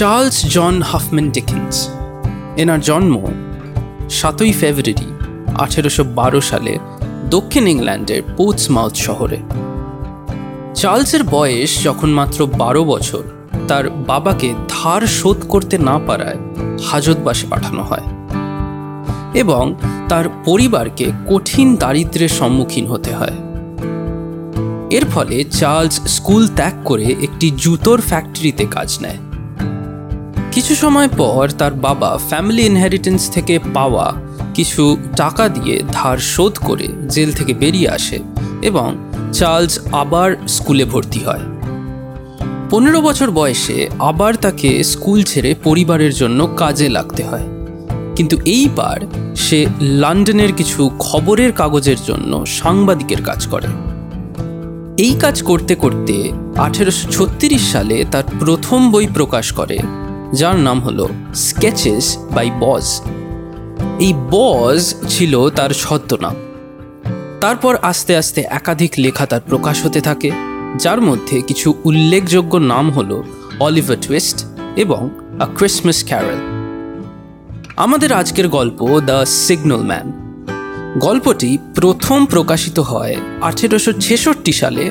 Charles জন Huffman ডিকিন্স এনার জন্ম সাতই ফেব্রুয়ারি আঠেরোশো বারো সালে দক্ষিণ ইংল্যান্ডের পোর্টসমাউথ শহরে। চার্লসের বয়স যখন মাত্র বারো বছর, তার বাবাকে ধার শোধ করতে না পারায় হাজতবাসে পাঠানো হয় এবং তার পরিবারকে কঠিন দারিদ্রের সম্মুখীন হতে হয়। এর ফলে চার্লস স্কুল ত্যাগ করে একটি জুতোর ফ্যাক্টরিতে কাজ নেয়। কিছু সময় পর তার বাবা ফ্যামিলি ইনহেরিটেন্স থেকে পাওয়া কিছু টাকা দিয়ে ধার শোধ করে জেল থেকে বেরিয়ে আসে এবং চার্লস আবার স্কুলে ভর্তি হয়। পনেরো বছর বয়সে আবার তাকে স্কুল ছেড়ে পরিবারের জন্য কাজে লাগতে হয়। কিন্তু এইবার সে লন্ডনের কিছু খবরের কাগজের জন্য সাংবাদিকের কাজ করে। এই কাজ করতে করতে আঠেরোশো ছত্রিশ সালে তার প্রথম বই প্রকাশ করে যার নাম হলো স্কেচেস বাই বজ এই বজ ছিল তার ছদ্মনাম। তারপর আস্তে আস্তে একাধিক লেখা তার প্রকাশ হতে থাকে, যার মধ্যে কিছু উল্লেখযোগ্য নাম হলো অলিভার টুইস্ট এবং আ ক্রিসমাস ক্যারল আমাদের আজকের গল্প দ্য সিগন্যাল ম্যান গল্পটি প্রথম প্রকাশিত হয় আঠেরোশো ছেষট্টি সালে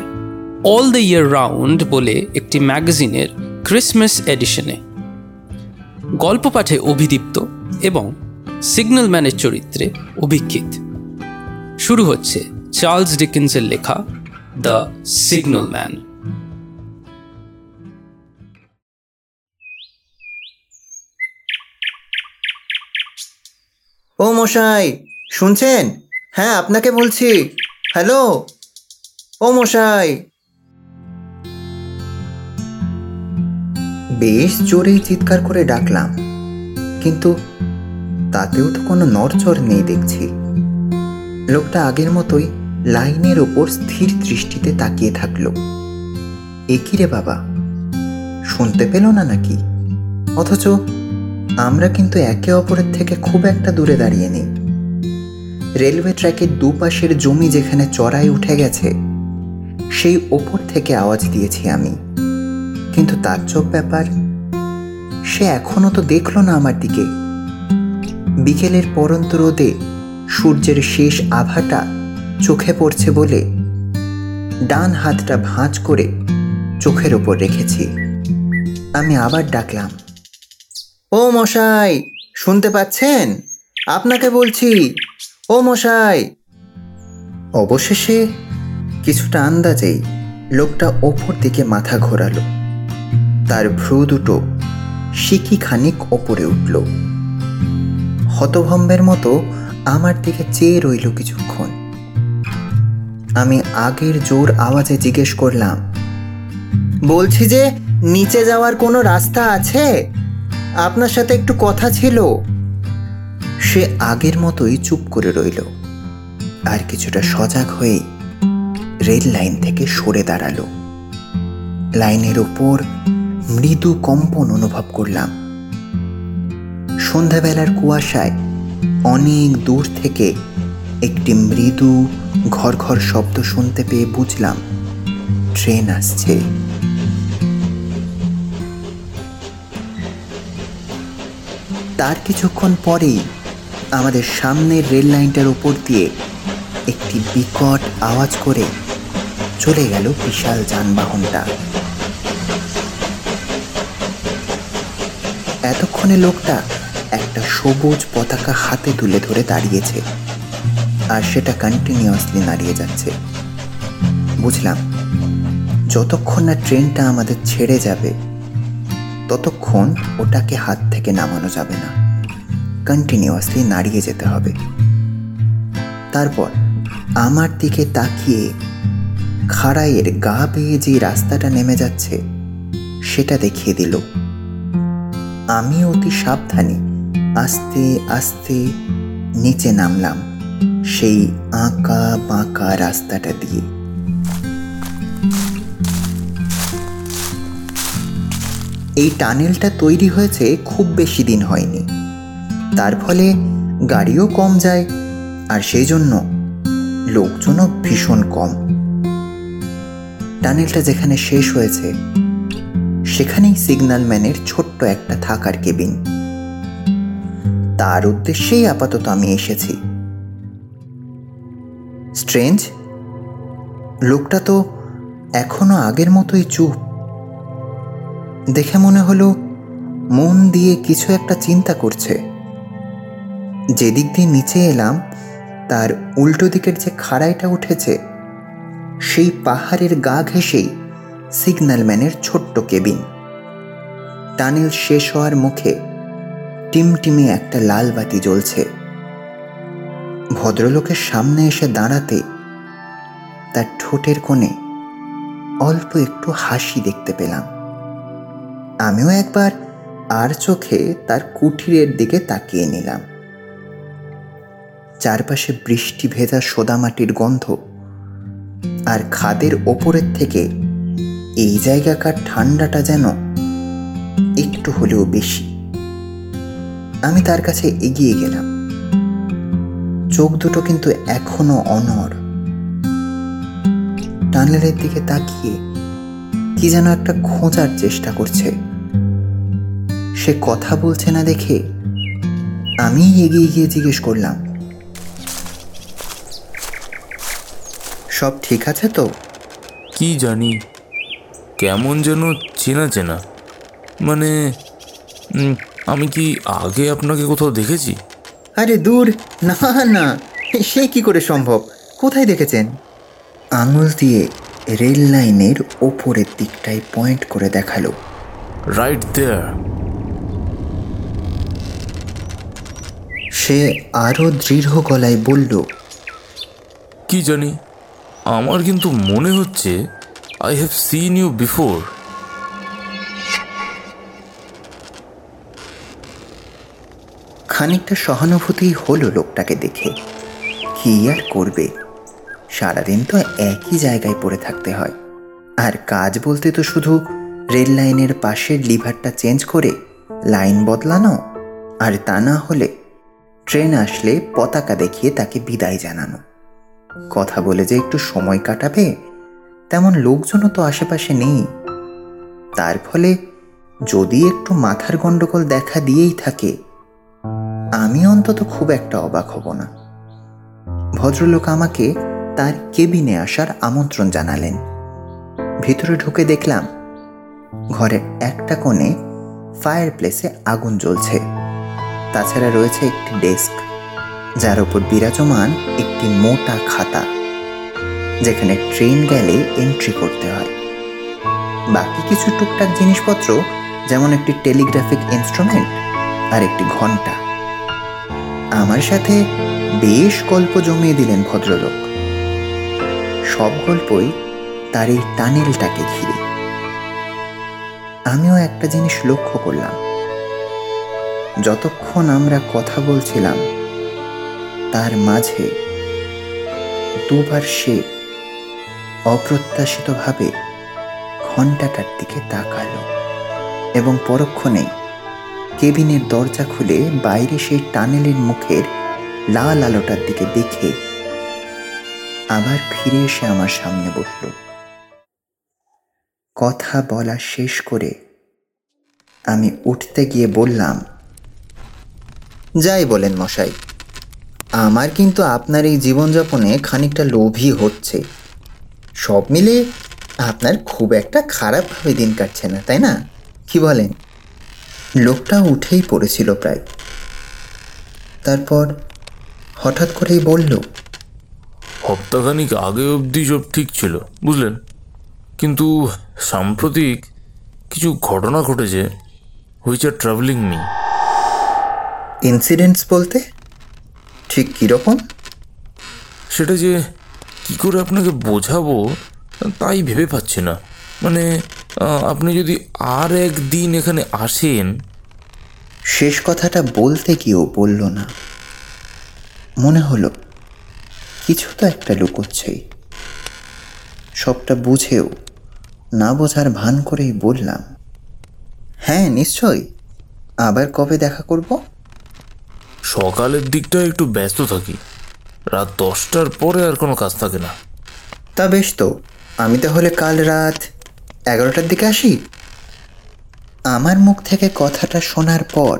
অল দ্য ইয়ার রাউন্ড বলে একটি ম্যাগাজিনের ক্রিসমাস এডিশনে গল্প পাঠে অভিদীপ্ত এবং সিগন্যাল ম্যানের চরিত্রে অভিক্ষিত শুরু হচ্ছে চার্লস ডিকিন্সের লেখা দ্য সিগন্যাল ম্যান। ও মশাই, শুনছেন? হ্যাঁ আপনাকে বলছি। হ্যালো? ও মশাই বেশ জোরেই চিৎকার করে ডাকলাম। কিন্তু তাতেও তো কোনো নড়চড় নেই দেখছি। লোকটা আগের মতোই লাইনের ওপর স্থির দৃষ্টিতে তাকিয়ে থাকল। একই রে বাবা? শুনতে পেল না নাকি? অথচ আমরা কিন্তু একে অপরের থেকে খুব একটা দূরে দাঁড়িয়ে নেই। রেলওয়ে ট্র্যাকের দুপাশের জমি যেখানে চড়াই উঠে গেছে, সেই ওপর থেকে আওয়াজ দিয়েছি আমি। কিন্তু চোখ ব্যাপার, সে এখনও তো দেখল না আমার দিকে। বিকেলের পরন্ত রোদে সূর্যের শেষ আভাটা চোখে পড়ছে বলে ডান হাতটা ভাঁজ করে চোখের ওপর রেখেছি। আমি আবার ডাকলাম, ও মশাই, শুনতে পাচ্ছেন? আপনাকে বলছি, ও মশাই! অবশেষে কিছুটা আন্দাজেই লোকটা ওপর দিকে মাথা ঘোরালো। তার ভ্রু দুটো শিকি খানিক ওপরে উঠল। হতভম্বের মতো আমার দিকে চেয়ে রইল কিছুক্ষণ। আমি আগের জোর আওয়াজে জিজ্ঞেস করলাম, বলছি যে, নিচে যাওয়ার কোনো রাস্তা আছে? আপনার সাথে একটু কথা ছিল? সে আগের মতোই চুপ করে রইল আর কিছুটা সজাগ হয়ে রেল লাইন থেকে সরে দাঁড়াল। লাইনের ওপর মৃদু কম্পন অনুভব করলাম। সন্ধ্যাবেলার কুয়াশায় অনেক দূর থেকে একটি মৃদু ঘর ঘর শব্দ শুনতে পেয়ে বুঝলাম, ট্রেন আসছে। তার কিছুক্ষণ পরেই আমাদের সামনের রেল লাইনটার উপর দিয়ে একটি বিকট আওয়াজ করে চলে গেল বিশাল যানবাহনটা। এতক্ষণে লোকটা একটা সবুজ পতাকা হাতে তুলে ধরে দাঁড়িয়েছে আর সেটা কন্টিনিউয়াসলি দাঁড়িয়ে যাচ্ছে। বুঝলাম, যতক্ষণ না ট্রেনটা আমাদের ছেড়ে যাবে, ততক্ষণ ওটাকে হাত থেকে নামানো যাবে না। কন্টিনিউয়াসলি নাড়িয়ে যেতে হবে। তারপর আমার দিকে তাকিয়ে খাড়াইয়ের গা বেয়ে যে রাস্তাটা নেমে যাচ্ছে, সেটা দেখিয়ে দিল। আমি অতি সাবধানে আস্তে আস্তে নিচে নামলাম সেই আঁকা বাঁকা রাস্তাটা দিয়ে। এই টানেলটা তৈরি হয়েছে খুব বেশি দিন হয়নি। তার ফলে গাড়িও কম যায় আর সেই জন্য লোকজনও ভীষণ কম। টানেলটা যেখানে শেষ হয়েছে, সেখানেই সিগন্যাল ম্যানের ছোট্ট একটা থাকার কেবিন। তার উদ্দেশ্যেই আপাতত আমি এসেছি। স্ট্রেঞ্জ, লোকটা তো এখনও আগের মতোই চুপ। দেখে মনে হলো মন দিয়ে কিছু একটা চিন্তা করছে। যেদিক দিয়ে নিচে এলাম, তার উল্টো দিকের যে খাড়াইটা উঠেছে, সেই পাহাড়ের গা ঘেঁষেই সিগন্যালম্যানের ছোট্ট কেবিন। টানেল শেষ হওয়ার মুখে টিমটিমে একটা লাল বাতি জ্বলছে। ভদ্রলোকের সামনে এসে দাঁড়াতে তার ঠোঁটের কোণে অল্প একটু হাসি দেখতে পেলাম। আমিও একবার আর চোখে তার কুঠিরের দিকে তাকিয়ে নিলাম। চারপাশে বৃষ্টি ভেজা সোদামাটির গন্ধ আর খাদের ওপরের থেকে এই জায়গাকার ঠান্ডাটা যেন একটু হলেও বেশি। আমি তার কাছে এগিয়ে গেলাম। চোখ দুটো কিন্তু এখনও অনর টানেলের দিকে তাকিয়ে কি যেন একটা খোঁজার চেষ্টা করছে। সে কথা বলছে না দেখে আমি এগিয়ে গিয়ে জিজ্ঞেস করলাম, সব ঠিক আছে তো? কি জানি, কেমন যেন চেনা চেনা। মানে আমি কি আগে আপনাকে কোথাও দেখেছি? আরে দূর না না সে কি করে সম্ভব? কোথায় দেখেছেন? আঙুল দিয়ে রেল লাইনের ওপরের দিকটায় পয়েন্ট করে দেখাল। রাইট দেয়ার সে আরও দৃঢ় গলায় বলল কি জানি আমার কিন্তু মনে হচ্ছে I have seen you before খানিকটা সহানুভূতি হলো লোকটাকে দেখে। কি আর করবে? সারাদিন তো একই জায়গায় পড়ে থাকতে হয়। আর কাজ বলতে তো শুধু রেল লাইনের পাশের লিভারটা চেঞ্জ করে লাইন বদলানো? আর তা না হলে ট্রেন আসলে পতাকা দেখিয়ে তাকে বিদায় জানানো। কথা বলে যে একটু সময় কাটাবে, তেমন লোকজনও তো আশেপাশে নেই। তার ফলে যদি একটু মাথার গণ্ডগোল দেখা দিয়েই থাকে আমি অন্তত খুব একটা অবাক হব না। ভদ্রলোক আমাকে তার কেবিনে আসার আমন্ত্রণ জানালেন। ভিতরে ঢুকে দেখলাম, ঘরের একটা কোণে ফায়ার প্লেসে আগুন জ্বলছে। তাছাড়া রয়েছে একটি ডেস্ক যার উপর বিরাজমান একটি মোটা খাতা, যেখানে ট্রেন গেলে এন্ট্রি করতে হয়। বাকি কিছু টুকটাক জিনিসপত্র, যেমন একটি টেলিগ্রাফিক ইনস্ট্রুমেন্ট আর একটি ঘণ্টা। আমার সাথে বেশ গল্প জমিয়ে দিলেন ভদ্রলোক। সব গল্পই তার এই টানেলটাকে ঘিরে। আমিও একটা জিনিস লক্ষ্য করলাম। যতক্ষণ আমরা কথা বলছিলাম, তার মাঝে দুবার সে অপ্রত্যাশিতভাবে ঘন্টাটার দিকে তাকালো এবং পরক্ষণেই কেবিনের দরজা খুলে বাইরে সেই টানেলের মুখের লাল আলোটার দিকে দেখে আবার ফিরে এসে আমার সামনে বসল। কথা বলা শেষ করে আমি উঠতে গিয়ে বললাম, যাই বলেন মশাই, আমার কিন্তু আপনার এই জীবনযাপনে খানিকটা লোভই হচ্ছে। সব মিলে আপনার খুব একটা খারাপভাবে দিন কাটছে না, তাই না? কি বলেন? লোকটা উঠেই পড়েছিল প্রায়। তারপর হঠাৎ করেই বলল সপ্তাহখানিক আগে অবধি সব ঠিক ছিল বুঝলেন? কিন্তু সাম্প্রতিক কিছু ঘটনা ঘটেছে which are travelling me incidents বলতে ঠিক কীরকম সেটা যে কি করে আপনাকে বোঝাবো তাই ভেবে পাচ্ছি না। মানে আপনি যদি আর একদিন এখানে আসেন। শেষ কথাটা বলতে গিয়েও বলল না। মনে হলো কিছু তো একটা লুকোচ্ছেই। সবটা বুঝেও না বোঝার ভান করেই বললাম হ্যাঁ নিশ্চয়ই। আবার কবে দেখা করব? সকালের দিকটা একটু ব্যস্ত থাকি। রাত দশটার পরে আর কোনো কাজ থাকে না। তা বেশ তো। আমি তাহলে কাল রাত এগারোটার দিকে আসি? আমার মুখ থেকে কথাটা শোনার পর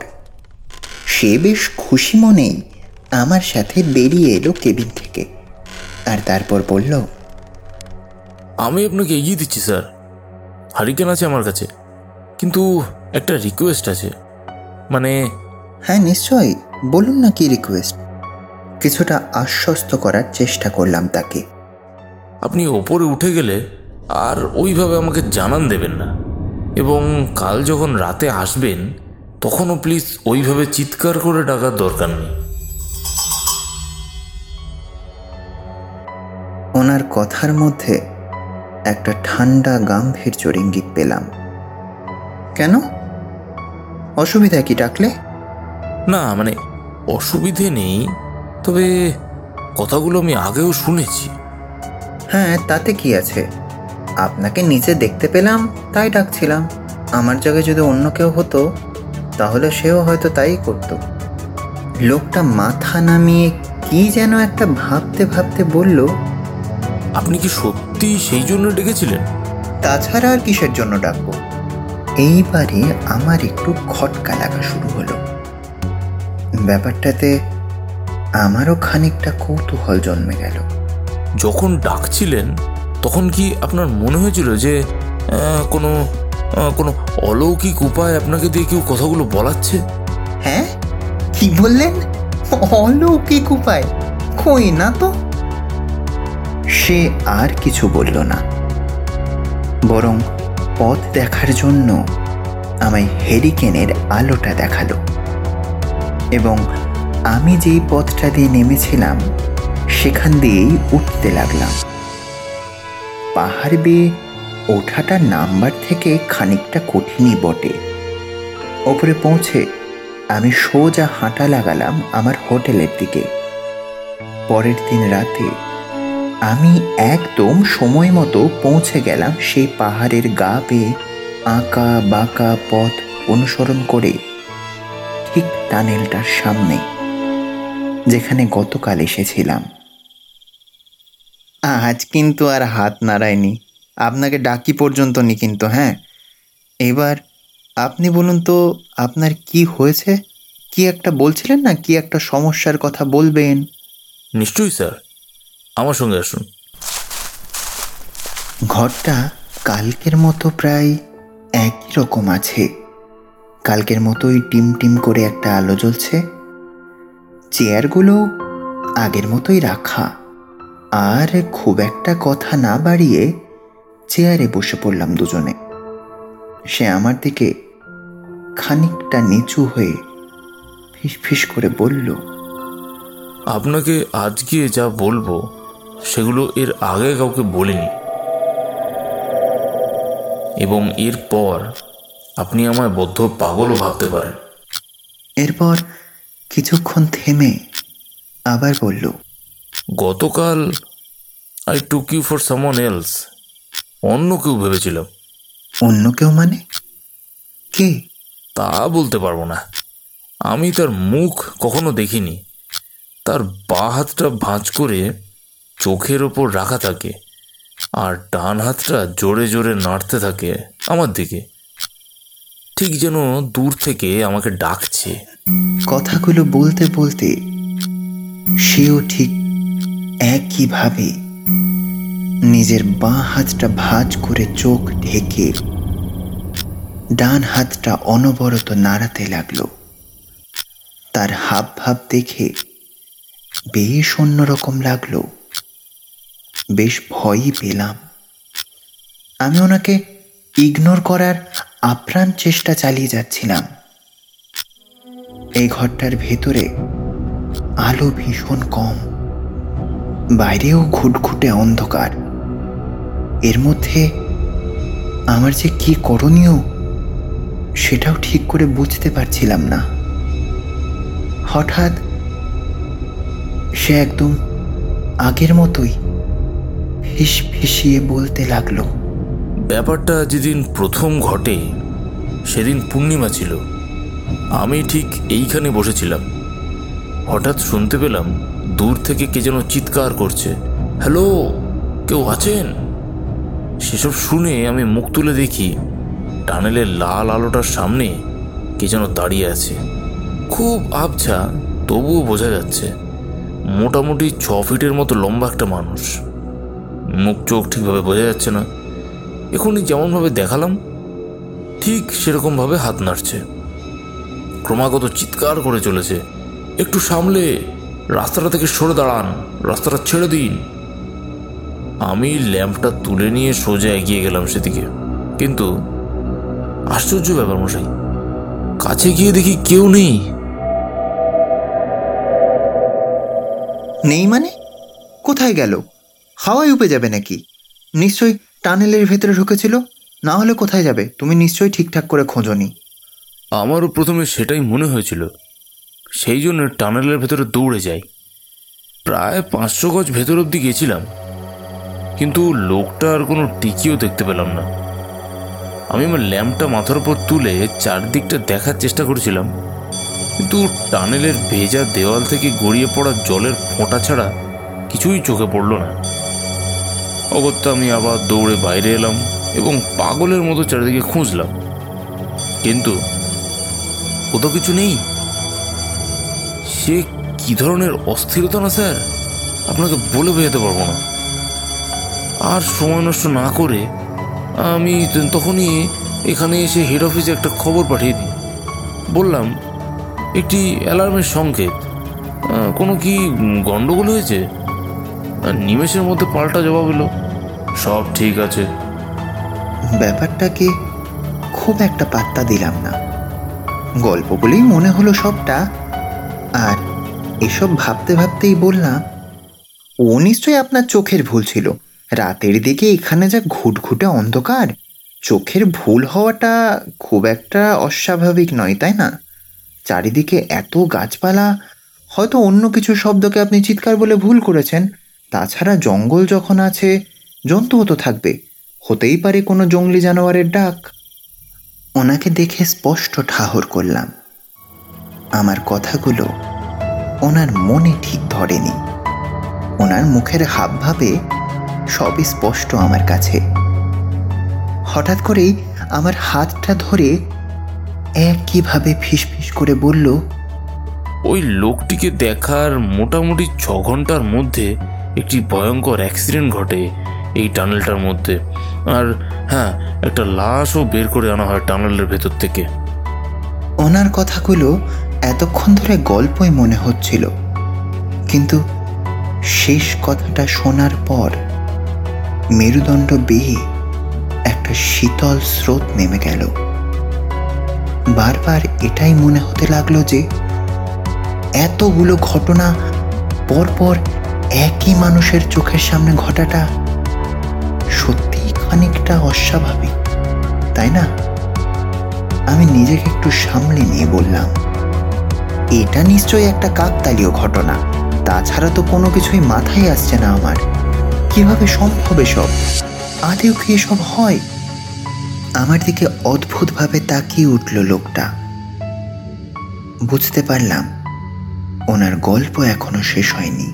সে বেশ খুশি মনেই আমার সাথে বেরিয়ে এলো কেবিন থেকে। আর তারপর বলল আমি আপনাকে এগিয়ে দিচ্ছি স্যার। হারিকেন আছে আমার কাছে। কিন্তু একটা রিকোয়েস্ট আছে। মানে হ্যাঁ নিশ্চয়ই। বলুন না কি রিকোয়েস্ট কিছুটা আশ্বস্ত করার চেষ্টা করলাম তাকে। আপনি ওপরে উঠে গেলে আর ওইভাবে আমাকে জানান দেবেন না। এবং কাল যখন রাতে আসবেন তখনও প্লিজ ওইভাবে চিৎকার করে ডাকার দরকার নেই। ওনার কথার মধ্যে একটা ঠান্ডা গাম্ভীর্য ইঙ্গিত পেলাম। কেন? অসুবিধা কি ডাকলে? না মানে অসুবিধে নেই তবে কথাগুলো আমি আগেও শুনেছি। হ্যাঁ তাতে কি আছে? আপনাকে নিচে দেখতে পেলাম তাই ডাকছিলাম। আমার জায়গায় যদি অন্য কেউ হতো তাহলে সেও হয়তো তাই করতো। লোকটা মাথা নামিয়ে কি যেন একটা ভাবতে ভাবতে বলল আপনি কি সত্যি সেই জন্য ডেকেছিলেন? তাছাড়া আর কিসের জন্য ডাকবো? এইবারে আমার একটু খটকা লাগা শুরু হলো। ব্যাপারটাতে আমারও খানিকটা কৌতূহল জন্মে গেল। যখন ডাকছিলেন তখন কি আপনার মনে হয়েছিল যে কোনো কোনো অলৌকিক উপায় আপনাকে দিয়ে কেউ কথাগুলো বলাচ্ছে? হ্যাঁ? কি বললেন? অলৌকিক উপায়? কই না তো? সে আর কিছু বলল না। বরং পথ দেখার জন্য আমায় হেরিকেনের আলোটা দেখাল। এবং আমি যেই পথটা দিয়ে নেমেছিলাম সেখান দিয়েই উঠতে লাগলাম। পাহাড় বেয়ে ওঠাটা নাম্বার থেকে খানিকটা কঠিনই বটে। ওপরে পৌঁছে আমি সোজা হাঁটা লাগালাম আমার হোটেলের দিকে। পরের দিন রাতে আমি একদম সময় মতো পৌঁছে গেলাম সেই পাহাড়ের গা বেয়ে আঁকা বাঁকা পথ অনুসরণ করে ঠিক টানেলটার সামনে, যেখানে গতকাল এসেছিলাম। আজ কিন্তু আর হাত নাড়ায়নি। আপনাকে ডাকি পর্যন্ত নি কিন্তু হ্যাঁ? এবার আপনি বলুন তো আপনার কি হয়েছে? কি একটা বলছিলেন না? কি একটা সমস্যার কথা বলবেন? নিশ্চয়ই স্যার। আমার সঙ্গে আসুন। ঘরটা কালকের মতো প্রায় একই রকম আছে। কালকের মতোই টিম টিম করে একটা আলো জ্বলছে। চেয়ারগুলো আগের মতোই রাখা। আর খুব একটা কথা না বাড়িয়ে চেয়ারে বসে পড়লাম দুজনে। সে আমার দিকে খানিকটা নিচু হয়ে ফিস ফিস করে বলল আপনাকে আজকে যা বলব সেগুলো এর আগে কাউকে বলিনি। এবং এরপর আপনি আমায় বদ্ধ পাগলও ভাবতে পারেন। এরপর কিছুক্ষণ থেমে আবার বলল গতকাল I took you for someone else অন্য কেউ ভেবেছিলাম অন্য কেউ মানে? কে? তা বলতে পারব না। আমি তার মুখ কখনো দেখিনি। তার বা হাতটা ভাঁজ করে চোখের ওপর রাখা থাকে আর ডান হাতটা জোরে জোরে নাড়তে থাকে আমার দিকে। ঠিক যেন দূর থেকে আমাকে ডাকছে। কথাগুলো বলতে বলতে সেও ঠিক একইভাবে নিজের বাঁ হাতটা ভাঁজ করে চোখ ঢেকে ডান হাতটা অনবরত নাড়াতে লাগল। তার হাব ভাব দেখে বেশ অন্যরকম লাগল। বেশ ভয়ই পেলাম। আমি ওনাকে ইগনোর করার আপ্রাণ চেষ্টা চালিয়ে যাচ্ছিলাম। এই ঘরটার ভেতরে আলো ভীষণ কম। বাইরেও ঘুটঘুটে অন্ধকার। এর মধ্যে আমার যে কি করণীয়, সেটাও ঠিক করে বুঝতে পারছিলাম না। হঠাৎ সে একদম আগের মতোই ফিস ফিসিয়ে বলতে লাগল। ব্যাপারটা যেদিন প্রথম ঘটে, সেদিন পূর্ণিমা ছিল। আমি ঠিক এইখানে বসেছিলাম। হঠাৎ শুনতে পেলাম দূর থেকে কে যেন চিৎকার করছে। হ্যালো, কেউ আছেন? সেসব শুনে আমি মুখ তুলে দেখি, টানেলের লাল আলোটার সামনে কে যেন দাঁড়িয়ে আছে। খুব আবছা, তবুও বোঝা যাচ্ছে, মোটামুটি ছ ফিটের মতো লম্বা একটা মানুষ। মুখ চোখ ঠিকভাবে বোঝা যাচ্ছে না। এখনই যেমনভাবে দেখালাম, ঠিক সেরকমভাবে হাত নাড়ছে। ক্রমাগত চিৎকার করে চলেছে। একটু সামলে রাস্তাটা থেকে সরে দাঁড়ান। রাস্তাটা ছেড়ে দিন। আমি ল্যাম্পটা তুলে নিয়ে সোজা এগিয়ে গেলাম সেদিকে। কিন্তু আশ্চর্য ব্যাপার মশাই কাছে গিয়ে দেখি কেউ নেই। নেই মানে? কোথায় গেল? হাওয়ায় উপে যাবে নাকি? নিশ্চয়ই টানেলের ভেতরে ঢুকেছিল? না হলে কোথায় যাবে? তুমি নিশ্চয়ই ঠিকঠাক করে খোঁজনি। আমারও প্রথমে সেটাই মনে হয়েছিল। সেই জন্য টানেলের ভেতরে দৌড়ে যাই। প্রায় পাঁচশো গজ ভেতর অব্দি গেছিলাম, কিন্তু লোকটা আর কোনো টিকিও দেখতে পেলাম না। আমি আমার ল্যাম্পটা মাথার উপর তুলে চারদিকটা দেখার চেষ্টা করেছিলাম, কিন্তু টানেলের ভেজা দেওয়াল থেকে গড়িয়ে পড়া জলের ফোঁটা ছাড়া কিছুই চোখে পড়ল না। অগত্যা আমি আবার দৌড়ে বাইরে এলাম এবং পাগলের মতো চারিদিকে খুঁজলাম। কিন্তু কোথাও কিছু নেই। সে কি ধরনের অস্থিরতা না, স্যার? আপনাকে বলে বোঝাতে পারব না। আর সময় নষ্ট না করে আমি তখনই এখানে এসে হেড অফিসে একটা খবর পাঠিয়ে দিই। বললাম, একটি অ্যালার্মের সংকেত। কোনো কি গণ্ডগোল হয়েছে? নিমেষের মধ্যে পাল্টা জবাব এলো, সব ঠিক আছে। ব্যাপারটাকে খুব একটা পাত্তা দিলাম না। গল্প বলেই মনে হলো সবটা আর এসব ভাবতে ভাবতেই বললাম, ও নিশ্চয়ই আপনার চোখের ভুল ছিল। রাতের দিকে এখানে যা ঘুটঘুটে অন্ধকার, চোখের ভুল হওয়াটা খুব একটা অস্বাভাবিক নয়, তাই না? চারিদিকে এত গাছপালা, হয়তো অন্য কিছু শব্দকে আপনি চিৎকার বলে ভুল করেছেন। তাছাড়া জঙ্গল যখন আছে, জন্তুও তো থাকবে। হতেই পারে কোনো জঙ্গলি জানোয়ারের ডাক। ওনাকে দেখে স্পষ্ট ঠাহর করলাম। আমার কথাগুলো ওনার মনে ঠিক ধরেনি। ওনার মুখের হাবভাবে সবই স্পষ্ট আমার কাছে। হঠাৎ করেই আমার হাতটা ধরে একইভাবে ফিসফিস করে বলল ওই লোকটিকে দেখার মোটামুটি ছ ঘণ্টার মধ্যে একটি ভয়ঙ্কর অ্যাক্সিডেন্ট ঘটে এই টানেলটার মধ্যে। আর হ্যাঁ একটা লাশও বের করে আনা হয় টানেলের ভেতর থেকে। ওনার কথাগুলো এতক্ষণ ধরে গল্পই মনে হচ্ছিল। কিন্তু শেষ কথাটা শোনার পর মেরুদণ্ড বেয়ে একটা শীতল স্রোত নেমে গেল। বারবার এটাই মনে হতে লাগল যে এতগুলো ঘটনা পরপর একই মানুষের চোখের সামনে ঘটাটা সত্যি খানিকটা অস্বাভাবিক, তাই না? আমি নিজেকে একটু সামলে নিয়ে বললাম। এটা নিশ্চয়ই একটা কাকতালীয় ঘটনা। তাছাড়া তো কোনো কিছুই মাথায় আসছে না আমার। কীভাবে সম্ভব এসব? আদেও কি এসব হয়? আমার দিকে অদ্ভুতভাবে তাকিয়ে উঠল লোকটা। বুঝতে পারলাম, ওনার গল্প এখনও শেষ হয়নি।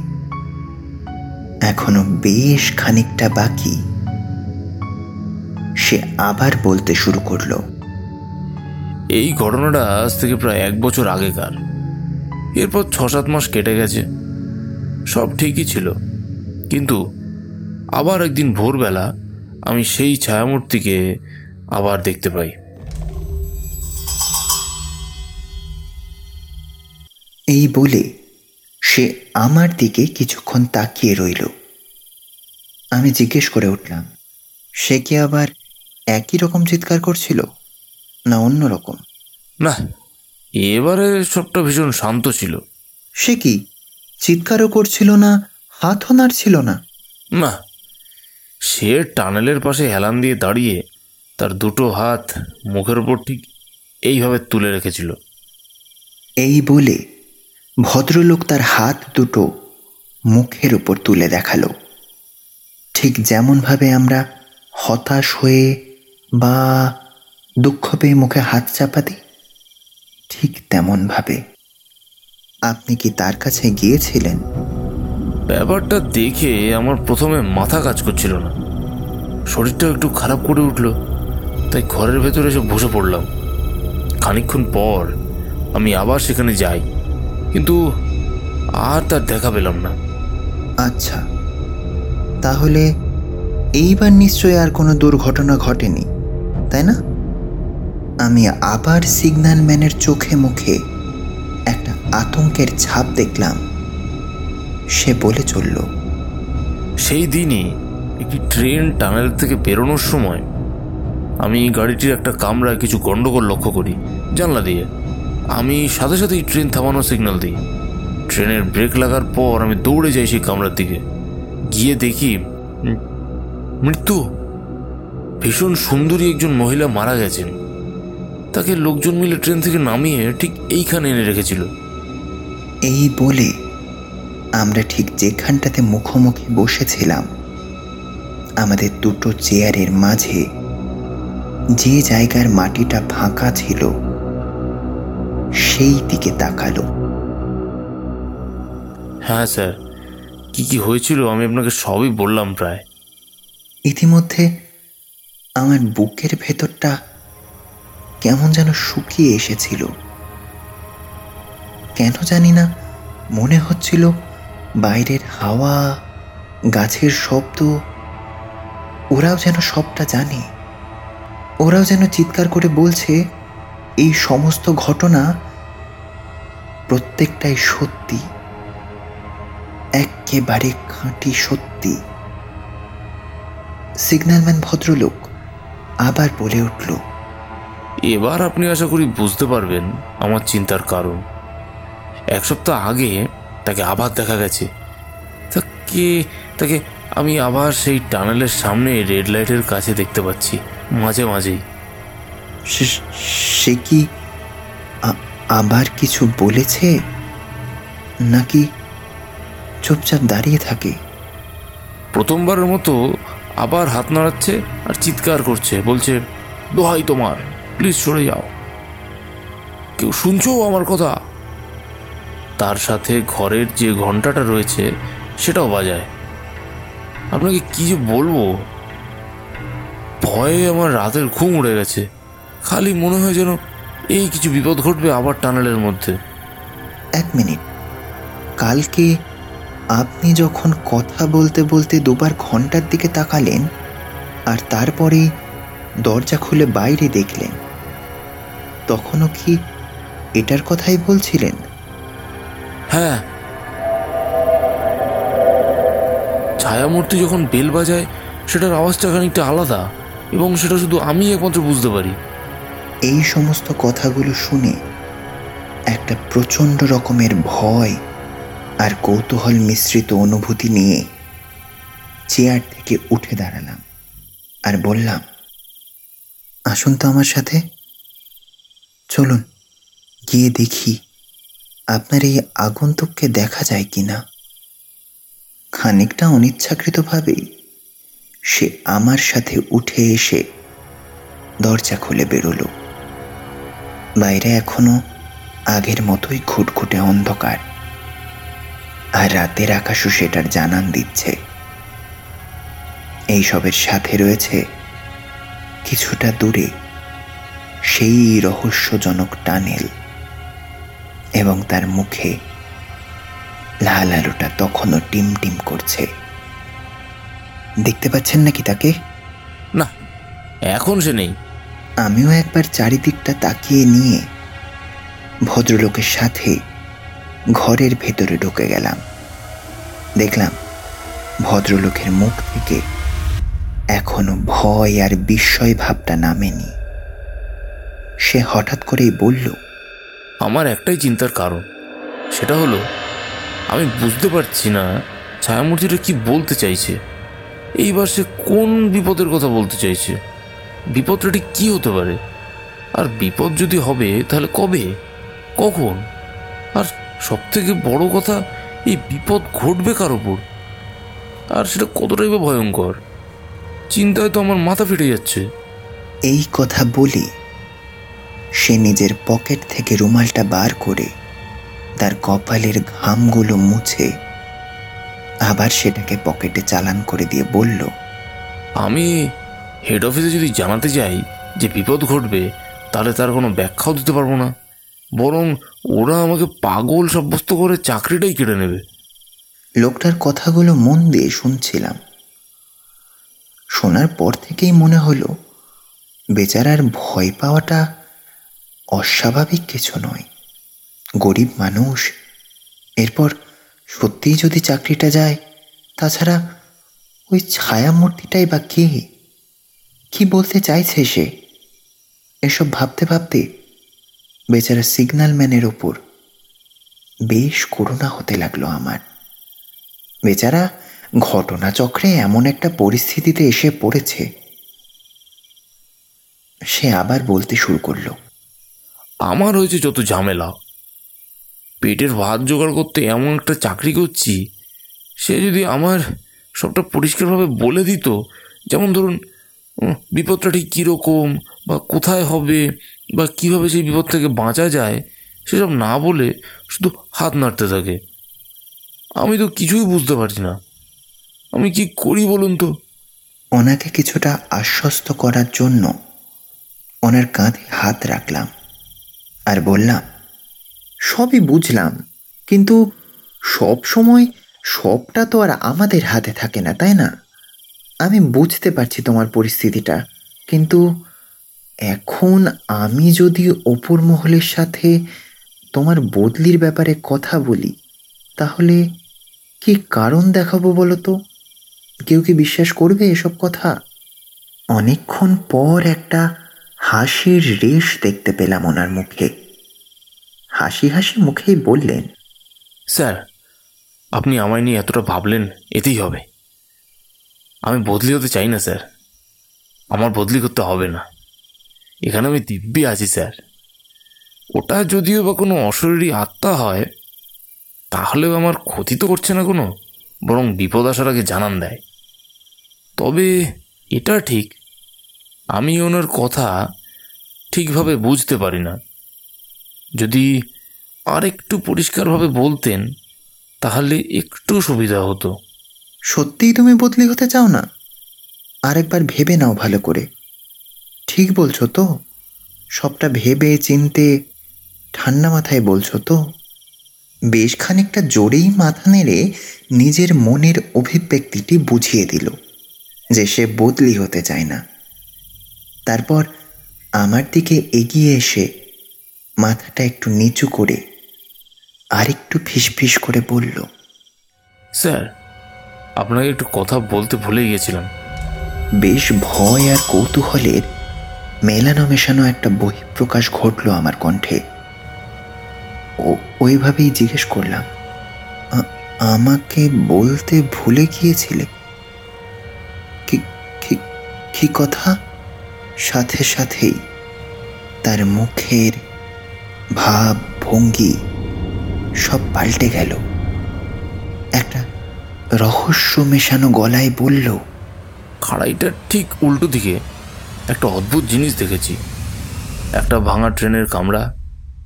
এখনও বেশ খানিকটা বাকি। সে আবার বলতে শুরু করল, এই ঘটনাটা আজ থেকে প্রায় এক বছর আগেকার। এরপর ছ সাত মাস কেটে গেছে। সব ঠিকই ছিল। কিন্তু আবার একদিন ভোরবেলা আমি সেই ছায়ামূর্তিকে আবার দেখতে পাই। এই বলে সে আমার দিকে কিছুক্ষণ তাকিয়ে রইল। আমি জিজ্ঞেস করে উঠলাম সে কি আবার একই রকম চিৎকার করছিল না অন্য রকম? না এবারে সবটা ভীষণ শান্ত ছিল। সে কি চিৎকারও করছিল না হাতও নাড়ছিল না? না সে টানেলের পাশে হেলান দিয়ে দাঁড়িয়ে তার দুটো হাত মুখের ওপর ঠিক এইভাবে তুলে রেখেছিল। এই বলে ভদ্রলোক তার হাত দুটো মুখের উপর তুলে দেখাল। ঠিক যেমনভাবে আমরা হতাশ হয়ে বা দুঃখ পেয়ে মুখে হাত চাপা দিই ঠিক তেমনভাবে। আপনি কি তার কাছে গিয়েছিলেন? ব্যাপারটা দেখে আমার প্রথমে মাথা কাজ করছিল না। শরীরটা একটু খারাপ করে উঠল তাই ঘরের ভেতরে এসে বসে পড়লাম। খানিকক্ষণ পর আমি আবার সেখানে যাই কিন্তু আর তার দেখা পেলাম না। আচ্ছা তাহলে এইবার নিশ্চয়ই আর কোনো দুর্ঘটনা ঘটেনি তাই না? আমি আবার সিগন্যাল ম্যানের চোখে মুখে একটা আতঙ্কের ছাপ দেখলাম। সে বলে চলল, সেই দিনই একটি ট্রেন টানেল থেকে বেরোনোর সময় আমি গাড়িটির একটা কামরায় কিছু গন্ডগোল লক্ষ্য করি। জানলা দিয়ে আমি সাথে সাথেই ট্রেন থামানোর সিগন্যাল দিই। ট্রেনের ব্রেক লাগার পর আমি দৌড়ে যাই সেই কামরার দিকে। গিয়ে দেখি মৃত্যু। ভীষণ সুন্দরী একজন মহিলা মারা গেছেন। তাকে লোকজন মিলে ট্রেন থেকে নামিয়ে ঠিক এইখানে এনে রেখেছিল। এই বলে আমরা ঠিক যেখানটাতে মুখোমুখি বসেছিলাম আমাদের দুটো চেয়ারের মাঝে যে জায়গার মাটিটা ফাঁকা ছিল সেই দিকে তাকালো। হ্যাঁ স্যার কি কি হয়েছিল আমি আপনাকে সবই বললাম প্রায়। ইতিমধ্যে আমার বুকের ভেতরটা কেমন যেন শুকিয়ে এসেছিল। কেন জানি না, মনে হচ্ছিল বাইরের হাওয়া, গাছের শব্দ, ওরাও যেন সবটা জানে। ওরাও যেন চিৎকার করে বলছে, এই সমস্ত ঘটনা প্রত্যেকটাই সত্যি। একেবারে খাঁটি সত্যি। সিগন্যালম্যান ভদ্রলোক আবার বলে উঠল এবার আপনি আশা করি বুঝতে পারবেন আমার চিন্তার কারণ। এক সপ্তাহ আগে তাকে আবার দেখা গেছে। তাকে তাকে আমি আবার সেই টানেলের সামনে রেড লাইটের কাছে দেখতে পাচ্ছি মাঝে মাঝেই। সে- সে কি আবার কিছু বলেছে? নাকি চুপচাপ দাঁড়িয়ে থাকে? প্রথমবারের মতো আবার হাত নাড়াচ্ছে আর চিৎকার করছে বলছে দোহাই তোমার। প্লিজ সরে যাও। কেউ শুনছো আমার কথা? তার সাথে ঘরের যে ঘন্টাটা রয়েছে সেটাও বাজায়। আপনাকে কি যে বলব? ভয়ে আমার রাতের ঘুম উড়ে গেছে। খালি মনে হয় যেন এই কিছু বিপদ ঘটবে আবার টানেলের মধ্যে। এক মিনিট। কালকে আপনি যখন কথা বলতে বলতে দুবার ঘণ্টার দিকে তাকালেন আর তারপরেই দরজা খুলে বাইরে দেখলেন তখনও কি এটার কথাই বলছিলেন? হ্যাঁ। ছায়ামূর্তি যখন বেল বাজায় সেটার আওয়াজটা খানিকটা আলাদা এবং সেটা শুধু আমি একমাত্র বুঝতে পারি। এই সমস্ত কথাগুলো শুনে একটা প্রচণ্ড রকমের ভয় আর কৌতূহল মিশ্রিত অনুভূতি নিয়ে চেয়ার থেকে উঠে দাঁড়ালাম আর বললাম আসুন তো আমার সাথে। চলুন গিয়ে দেখি আপনার এই আগন্তুককে দেখা যায় কিনা খানিকটা অনিচ্ছাকৃতভাবেই সে আমার সাথে উঠে এসে দরজা খুলে বেরোলো। বাইরে এখনও আগের মতোই খুটখুটে অন্ধকার। আর রাতের আকাশও সেটার জানান দিচ্ছে। এইসবের সাথে রয়েছে কিছুটা দূরে সেই রহস্যজনক টানেল এবং তার মুখে লাল আলোটা তখনও টিম টিম করছে। দেখতে পাচ্ছেন নাকি তাকে? না এখন সে নেই। আমিও একবার চারিদিকটা তাকিয়ে নিয়ে ভদ্রলোকের সাথে ঘরের ভেতরে ঢুকে গেলাম। দেখলাম ভদ্রলোকের মুখ থেকে এখনও ভয় আর বিস্ময় ভাবটা নামেনি। সে হঠাৎ করেই বলল আমার একটাই চিন্তার কারণ সেটা হলো আমি বুঝতে পারছি না ছায়ামূর্তিটা কি বলতে চাইছে। এইবার সে কোন বিপদের কথা বলতে চাইছে? বিপদটা ঠিক কী হতে পারে? আর বিপদ যদি হবে তাহলে কবে? কখন? আর সব থেকে বড় কথা এই বিপদ ঘটবে কার ওপর আর সেটা কতটাই বা ভয়ঙ্কর? চিন্তায় তো আমার মাথা ফেটে যাচ্ছে। এই কথা বলে সে নিজের পকেট থেকে রুমালটা বার করে তার কপালের ঘামগুলো মুছে আবার সেটাকে পকেটে চালান করে দিয়ে বলল আমি হেড অফিসে যদি জানাতে যাই যে বিপদ ঘটবে তাহলে তার কোনো ব্যাখ্যাও দিতে পারব না। বরং ওরা আমাকে পাগল সাব্যস্ত করে চাকরিটাই কেড়ে নেবে। লোকটার কথাগুলো মন দিয়ে শুনছিলাম। শোনার পর থেকেই মনে হলো বেচারার ভয় পাওয়াটা অস্বাভাবিক কিছু নয়। গরিব মানুষ। এরপর সত্যিই যদি চাকরিটা যায়, তাছাড়া ওই ছায়ামূর্তিটাই বা কে? কি বলতে চাইছে সে? এসব ভাবতে ভাবতে বেচারা সিগন্যাল ম্যানের ওপর বেশ করুণা হতে লাগল আমার। বেচারা ঘটনাচক্রে এমন একটা পরিস্থিতিতে এসে পড়েছে। সে আবার বলতে শুরু করল আমার হয়েছে যত ঝামেলা। পেটের ভাত জোগাড় করতে এমন একটা চাকরি করছি, সে যদি আমার সবটা পরিষ্কারভাবে বলে দিত, যেমন ধরুন বিপদটা ঠিক কীরকম বা কোথায় হবে বা কীভাবে সেই বিপদ থেকে বাঁচা যায়, সেসব না বলে শুধু হাত নাড়তে থাকে। আমি তো কিছুই বুঝতে পারছি না। আমি কি করি বলুন তো? ওনাকে কিছুটা আশ্বস্ত করার জন্য ওনার কাঁধে হাত রাখলাম। আর বললাম, সবই বুঝলাম, কিন্তু সব সময় সবটা তো আর আমাদের হাতে থাকে না, তাই না? আমি বুঝতে পারছি তোমার পরিস্থিতিটা, কিন্তু এখন আমি যদি ওপর মহলের সাথে তোমার বদলির ব্যাপারে কথা বলি, তাহলে কি কারণ দেখাবো বলো তো? কেউ কি বিশ্বাস করবে এসব কথা? অনেকক্ষণ পর একটা হাসির রেশ দেখতে পেলাম ওনার মুখে। হাসি হাসি মুখেই বললেন, স্যার, আপনি আমায় নিয়ে এতটা ভাবলেন, এতেই হবে। আমি বদলি হতে চাই না, স্যার। আমার বদলি করতে হবে না। এখানে আমি দিব্যি আছি, স্যার। ওটা যদিও বা কোনো অশরীরী আত্মা হয়, তাহলেও আমার ক্ষতি তো করছে না কোনো, বরং বিপদ আসার আগে জানান দেয়। তবে এটা ঠিক আমি ওনার কথা ঠিকভাবে বুঝতে পারি না। যদি আর একটু পরিষ্কারভাবে বলতেন, তাহলে একটু সুবিধা হতো। সত্যিই তুমি বদলি হতে চাও না? আরেকবার ভেবে নাও ভালো করে। ঠিক বলছো তো? সবটা ভেবে, চিনতে, ঠান্ডা মাথায় বলছো তো? বেশ খানিকটা জোরেই মাথা নেড়ে নিজের মনের অভিব্যক্তিটি বুঝিয়ে দিল, যে সে বদলি হতে চায় না। তারপর আমার দিকে এগিয়ে এসে মাথাটা একটু নিচু করে আরেকটু ফিসফিস করে বলল স্যার আপনাকে একটু কথা বলতে ভুলে গিয়েছিলাম বেশ ভয় আর কৌতূহলের মেলানো মেশানো একটা বহিঃপ্রকাশ ঘটলো আমার কণ্ঠে। ও ওইভাবেই জিজ্ঞেস করলাম আমাকে বলতে ভুলে গিয়েছিলে? কি- কি- কি কথা? সাথে সাথেই তার মুখের ভাব ভঙ্গি সব পাল্টে গেল। একটা রহস্য মেশানো গলায় বলল খাড়াইটার ঠিক উল্টো দিকে একটা অদ্ভুত জিনিস দেখেছি। একটা ভাঙা ট্রেনের কামরা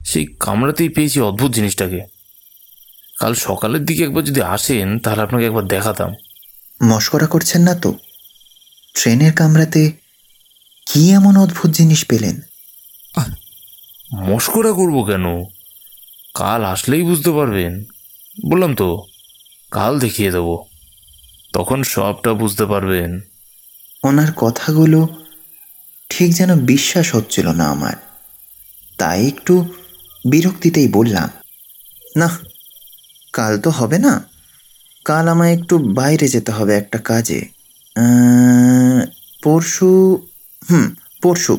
সেই কামরাতেই পেয়েছি অদ্ভুত জিনিসটাকে। কাল সকালের দিকে একবার যদি আসেন তাহলে আপনাকে একবার দেখাতাম। মস্করা করছেন না তো? ট্রেনের কামরাতে কি এমন অদ্ভুত জিনিস পেলেন? মস্করা করব কেন? কাল আসলেই বুঝতে পারবেন। বললাম তো কাল দেখিয়ে দেবো। তখন সবটা বুঝতে পারবেন। ওনার কথাগুলো ঠিক যেন বিশ্বাস হচ্ছিল না আমার। তাই একটু বিরক্তিতেই বললাম না কাল তো হবে না। কাল আমায় একটু বাইরে যেতে হবে একটা কাজে। পরশু হুম পরশু।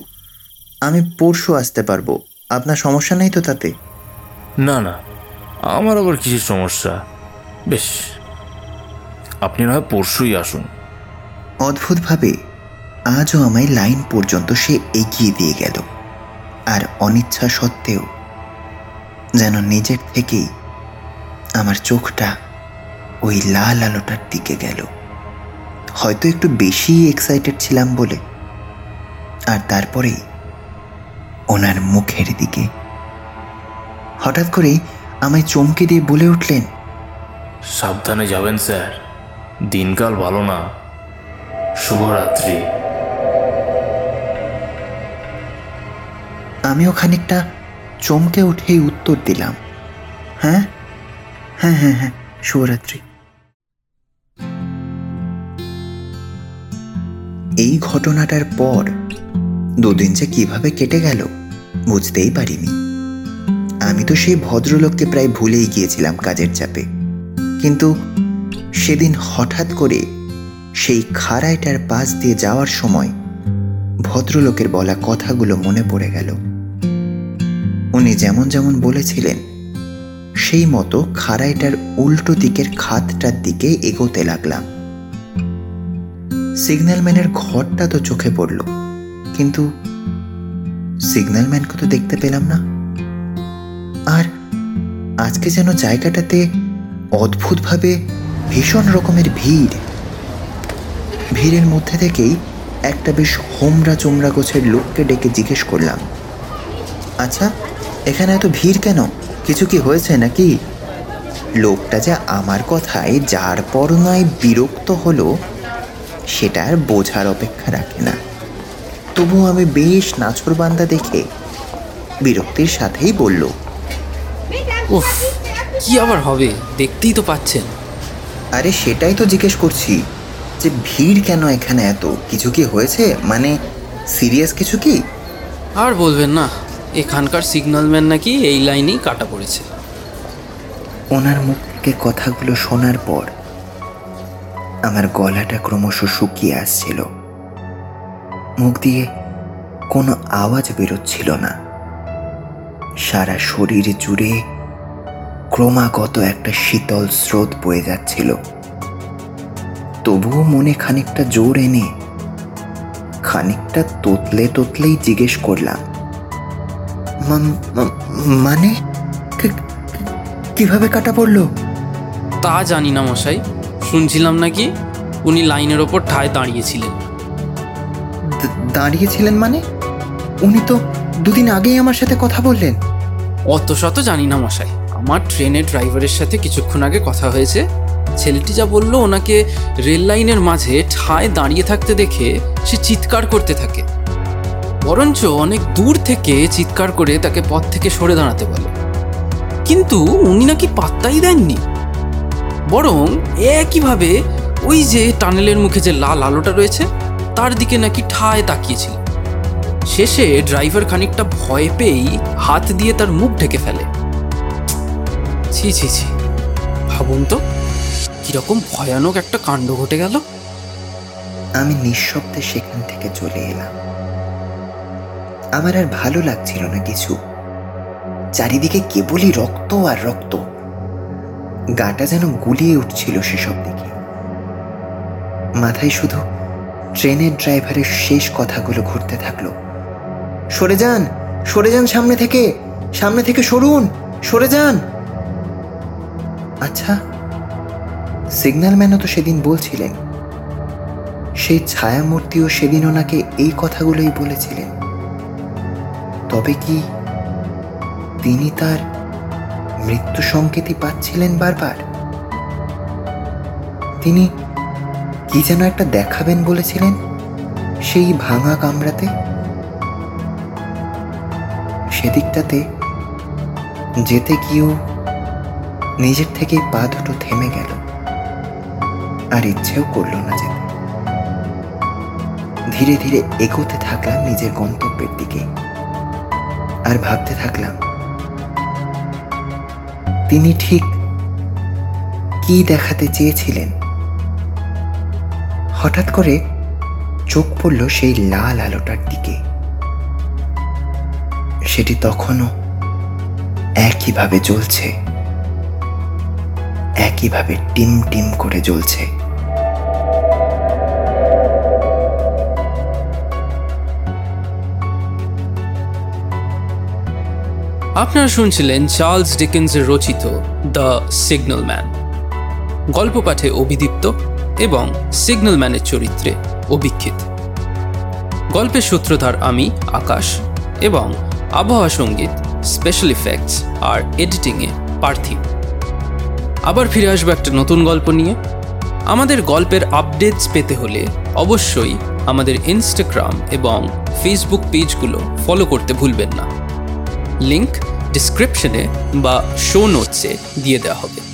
আমি পরশু আসতে পারব। আপনার সমস্যা নেই তো তাতে? না না। আমার আবার কিছু সমস্যা। বেশ। আপনি না হয় পরশুই আসুন। অদ্ভুতভাবে আজও আমায় লাইন পর্যন্ত সে এগিয়ে দিয়ে গেল। আর অনিচ্ছা সত্ত্বেও যেন নিজের থেকেই আমার চোখটা ওই লাল আলোটার দিকে গেল। হয়তো একটু বেশি এক্সাইটেড ছিলাম বলে আর তারপরেই ওনার মুখের দিকে। হঠাৎ করেই আমায় চমকে দিয়ে বলে উঠলেন সাবধানে যাবেন স্যার। দিনকাল ভালো না। শুভরাত্রি। আমিও খানিকটা চমকে উঠেই উত্তর দিলাম হ্যাঁ হ্যাঁ হ্যাঁ হ্যাঁ শুভরাত্রি। এই ঘটনাটার পর দুদিন যে কীভাবে কেটে গেল, বুঝতেই পারিনি। আমি তো সেই ভদ্রলোককে প্রায় ভুলেই গিয়েছিলাম কাজের চাপে। কিন্তু সেদিন হঠাৎ করে সেই খাড়াইটার পাশ দিয়ে যাওয়ার সময় ভদ্রলোকের বলা কথাগুলো মনে পড়ে গেল। উনি যেমন যেমন বলেছিলেন, সেই মতো খাড়াইটার উল্টো দিকের খাতটার দিকে এগোতে লাগলাম। সিগন্যালম্যানের ঘরটা তো চোখে পড়ল। কিন্তু সিগন্যালম্যানকে তো দেখতে পেলাম না। আর আজকে যেন জায়গাটাতে অদ্ভুতভাবে ভীষণ রকমের ভিড়। ভিড়ের মধ্যে থেকেই একটা বেশ হোমরা চোমরা গোছের লোককে ডেকে জিজ্ঞেস করলাম আচ্ছা এখানে এত ভিড় কেন? কিছু কি হয়েছে নাকি? লোকটা যে আমার কথায় যার পর নয় বিরক্ত হলো, সেটা আর বোঝার অপেক্ষা রাখে না। তবুও আমি বেশ নাছরবান্দা দেখে বিরক্তির সাথেই বলল উফ কি আবার হবে? দেখতেই তো পাচ্ছেন। আরে সেটাই তো জিজ্ঞেস করছি যে ভিড় কেন এখানে এত? কিছু কি হয়েছে? মানে সিরিয়াস কিছু কি? আর বলবেন না এখানকার সিগন্যালম্যান নাকি এই লাইনেই কাটা পড়েছে। ওনার মুখ থেকে কথাগুলো শোনার পর আমার গলাটা ক্রমশ শুকিয়ে আসছিল। মুখ দিয়ে কোনো আওয়াজ বেরোচ্ছিল না। সারা শরীর জুড়ে ক্রমাগত একটা শীতল স্রোত বয়ে যাচ্ছিল। তবুও মনে খানিকটা জোর এনে খানিকটা তোতলে তোতলেই জিজ্ঞেস করলাম "মা- মা- মানে? কীভাবে কাটা পড়ল? তা জানি না মশাই, শুনছিলাম নাকি উনি লাইনের ওপর ঠায় দাঁড়িয়েছিলেন। দাঁড়িয়েছিলেন মানে? উনি তো দুদিন আগেই আমার সাথে কথা বললেন। অত শত জানি না মশাই। আমার ট্রেনের ড্রাইভারের সাথে কিছুক্ষণ আগে কথা হয়েছে। ছেলেটি যা বলল, ওনাকে রেল লাইনের মাঝে ঠায় দাঁড়িয়ে থাকতে দেখে সে চিৎকার করতে থাকে। বরঞ্চ অনেক দূর থেকে চিৎকার করে তাকে পথ থেকে সরে দাঁড়াতে বলে। কিন্তু উনি নাকি পাত্তাই দেননি। বরং একইভাবে ওই যে টানেলের মুখে যে লাল আলোটা রয়েছে তার দিকে নাকি ঠায় তাকিয়েছিল। শেষে ড্রাইভার খানিকটা ভয় পেয়েই হাত দিয়ে তার মুখ ঢেকে ফেলে। ছি ছি ছি, ভাবুন তো, কীরকম ভয়ানক একটা কাণ্ড ঘটে গেল। আমি নিঃশব্দে সেখান থেকে চলে এলাম। আমার আর ভালো লাগছিল না কিছু। চারিদিকে কেবলই রক্ত আর রক্ত। গাটা যেন গুলিয়ে উঠছিল সেসব দিকে মাথায় শুধু ট্রেনের ড্রাইভারের শেষ কথাগুলো ঘুরতে থাকল। সরে যান সরে যান সামনে থেকে সামনে থেকে সরুন, সরে যান। আচ্ছা সিগন্যালম্যানও তো সেদিন বলছিলেন। সেই ছায়ামূর্তিও সেদিন ওনাকে এই কথাগুলোই বলেছিলেন। তবে কি তিনি তার মৃত্যু সংকেতই পাচ্ছিলেন বারবার? তিনি কি যেন একটা দেখাবেন বলেছিলেন সেই ভাঙা কামরাতে? সেদিকটাতে যেতে গিয়েও নিজের থেকে পা দুটো থেমে গেল আর ইচ্ছেও করল না যেতে। ধীরে ধীরে এগোতে থাকলাম নিজের গন্তব্যের দিকে আর ভাবতে থাকলাম, তিনি ঠিক কি দেখাতে চেয়েছিলেন? হঠাৎ করে চোখ পড়ল সেই লাল আলোটার দিকে। সেটি তখনও একইভাবে জ্বলছে। একইভাবে টিম টিম করে জ্বলছে। আপনারা শুনছিলেন চার্লস ডিকেন্সের রচিত দ্য সিগন্যাল ম্যান। গল্প পাঠে অভিদীপ্ত এবং সিগন্যাল ম্যানের চরিত্রে অভিক্ষিত গল্পের সূত্রধার আমি, আকাশ, এবং আবহাওয়া সংগীত স্পেশাল ইফেক্টস আর এডিটিংয়ে পার্থিব। আবার ফিরে আসব একটা নতুন গল্প নিয়ে। আমাদের গল্পের আপডেটস পেতে হলে অবশ্যই আমাদের ইনস্টাগ্রাম এবং ফেসবুক পেজগুলো ফলো করতে ভুলবেন না। লিংক ডিসক্রিপশনে বা শো নোটসে দিয়ে দেওয়া হবে।